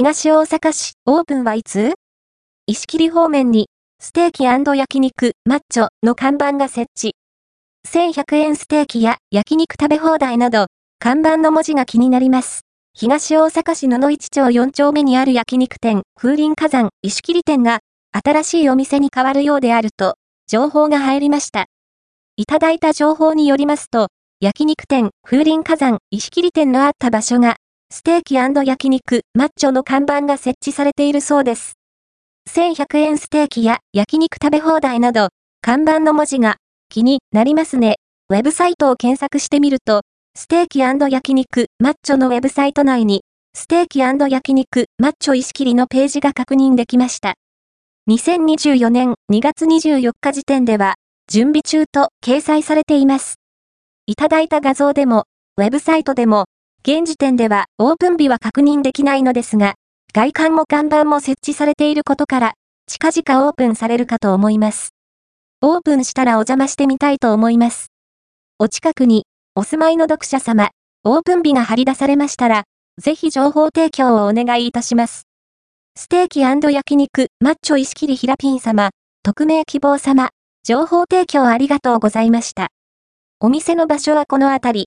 東大阪市オープンはいつ？石切方面にステーキ焼肉マッチョの看板が設置。1100円ステーキや焼肉食べ放題など、看板の文字が気になります。東大阪市野々市町4丁目にある焼肉店、風林火山石切店が、新しいお店に変わるようであると、情報が入りました。いただいた情報によりますと、焼肉店、風林火山石切店のあった場所が、ステーキ焼肉マッチョの看板が設置されているそうです。1100円ステーキや焼肉食べ放題など、看板の文字が気になりますね。ウェブサイトを検索してみると、ステーキ焼肉マッチョのウェブサイト内に、ステーキ焼肉マッチョ石切りのページが確認できました。2024年2月24日時点では、準備中と掲載されています。いただいた画像でも、ウェブサイトでも、現時点ではオープン日は確認できないのですが、外観も看板も設置されていることから、近々オープンされるかと思います。オープンしたらお邪魔してみたいと思います。お近くに、お住まいの読者様、オープン日が張り出されましたら、ぜひ情報提供をお願いいたします。ステーキ焼肉、マッチョ石切りひらピン様、匿名希望様、情報提供ありがとうございました。お店の場所はこの辺り。